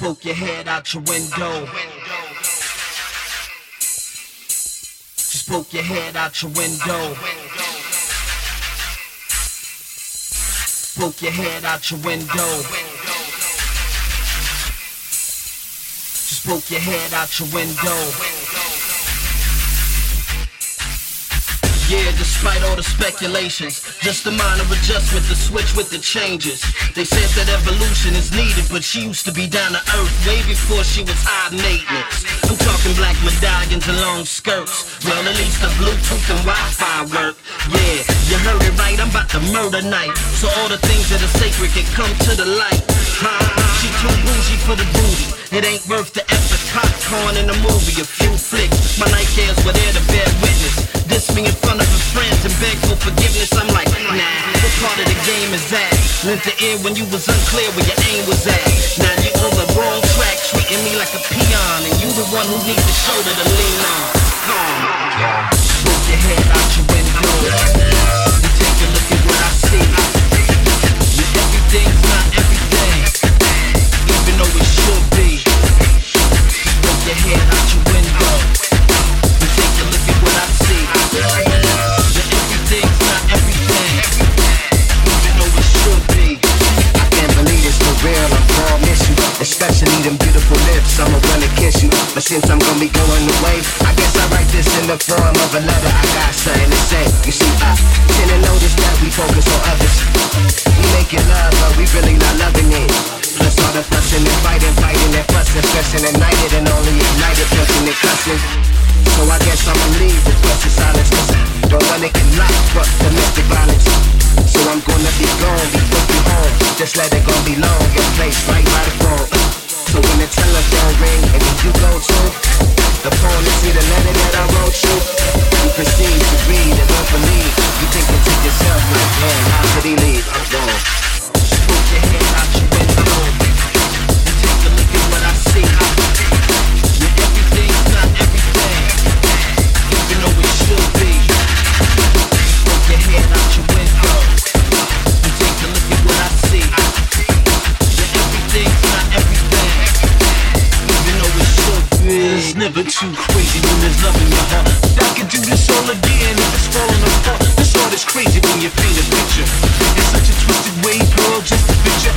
poke your head out your window. Just poke your head out your window. Poke your head out your window. Just poke your head out your window. Yeah, despite all the speculations, just a minor adjustment to switch with the changes. They said that evolution is needed, but she used to be down to earth way before she was high maintenance. I'm talking black medallions and long skirts. Well, at least the Bluetooth and Wi-Fi work. Yeah, you heard it right, I'm about to murder night. So all the things that are sacred can come to the light. She too bougie for the booty. It ain't worth the effort. Popcorn in the movie, a few flicks. My night were there to bear witness. Lent the ear when you was unclear where your aim was at. Now you I'm gonna away, I guess I write this in the form of a letter. I got something to say. You see, I tend to notice that we focus on others. We making love, but we really not loving it. Plus all the fussing and fighting, fighting and fussing, stressing and nighted and only ignited, cussing and cussing. So I guess I'ma leave with the silence, cause don't wanna get locked, but domestic violence. So I'm gonna be gone before you home. Just let it go be long, your place right by the phone. So when the telephone ring and then you go to see the letter that I wrote you, too crazy when there's love in your heart. I can do this all again if it's falling apart. This art is crazy when you paint a picture. It's such a twisted way, girl, just a picture.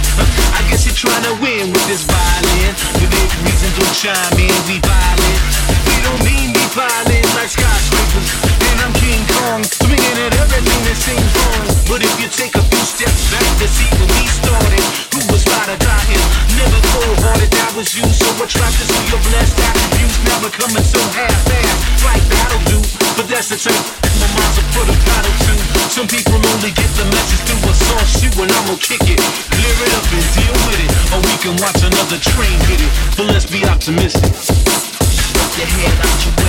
I guess you're trying to win with this violin. With every reason, don't chime in, we violent. We don't mean we violent like skyscrapers. And I'm King Kong, swinging at everything that seems wrong. But if you take a few steps back to see where we started, who was right or here? Never cold-hearted, that was you. So I tried to see your blessed becoming so half-assed, like that'll do. But that's the type my mind's a put a paddle to. Some people only get the message through a song shoot when I'm gonna kick it, clear it up and deal with it. Or we can watch another train hit it. But let's be optimistic. Poke your head out your